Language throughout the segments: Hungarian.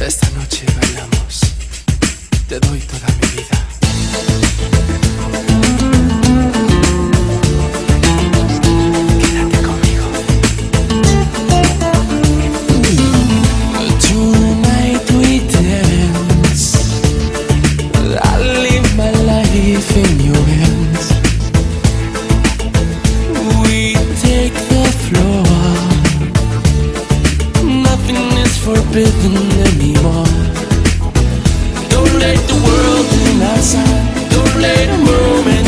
Esta noche bailamos. Te doy toda mi vida. Quédate conmigo. Tonight we dance. I live my life in you. Forbidden anymore. Don't let the world in outside. Don't let a moment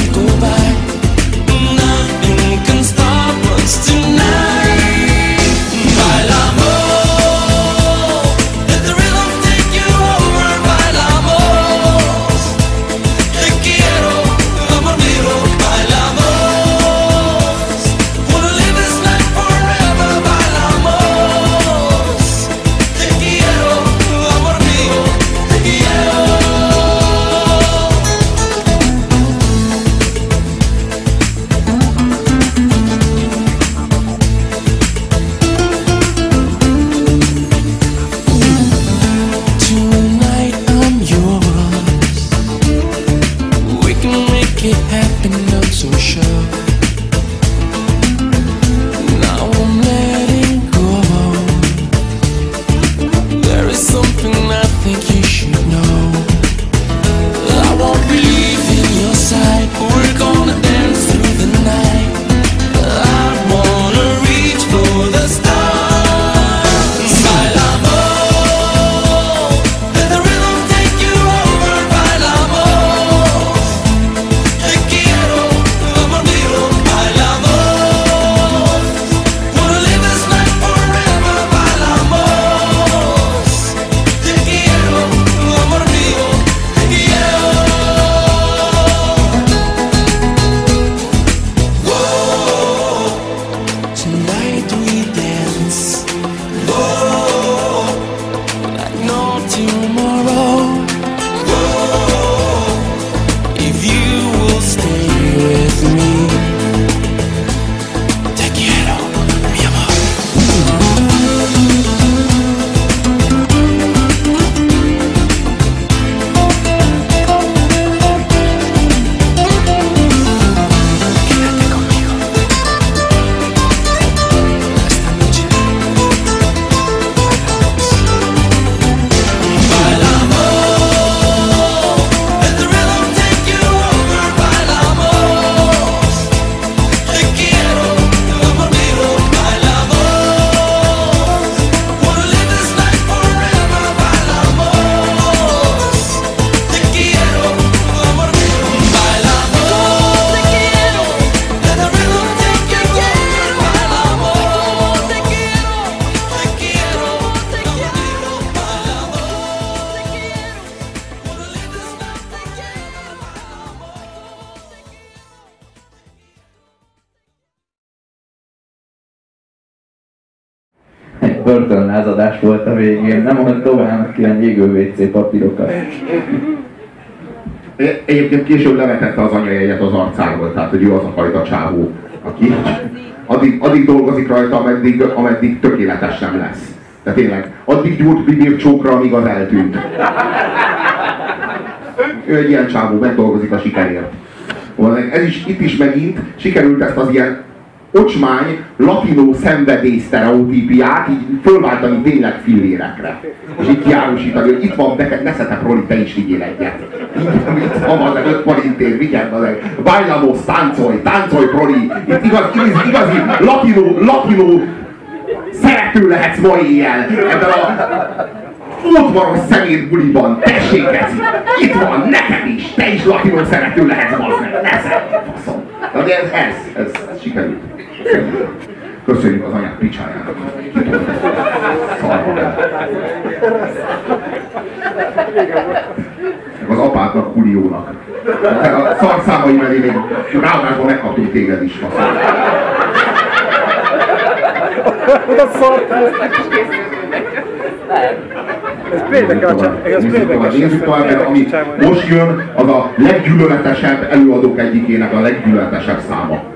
Egy börtönlázadás volt a végén, nem mondom tovább, ilyen égő WC papírokat. Egyébként később levetette az anyajegyet az arcáról, tehát hogy ő az a fajta csávó, aki addig, addig dolgozik rajta, ameddig, ameddig tökéletes nem lesz. De tényleg, addig gyúrt bibír csókra, amíg az eltűnt. Ő egy ilyen csávó, megdolgozik a sikerért. Ez is, itt is megint sikerült ezt az ilyen ocsmány, latinó szenvedély sztereotípiát így fölváltani tényleg fillérekre. És így kiárusítani, hogy itt van neked, ne szedek Roli, te is vigyél egyet. Itt van az öt forintért, vigyázz az Bajlamos, táncolj, táncolj, Proli. Itt igaz, igazi, igazi latinó, latinó szerető lehetsz ma éjjel. Ebben a útvaros szemét buliban, tessék ez! Itt van, neked is! Te is latinó szerető lehetsz, bazd meg! Na de ez, ez, ez, ez sikerült. Köszönjük az anyák picsájának. Meg az apádnak, Kuliónak. A szarszámai mellé még ráadásul megkaptunk téged is. Oda szartál! Ez például a ez mert ami most jön, az a leggyűlöletesebb előadók egyikének a leggyűlöletesebb száma.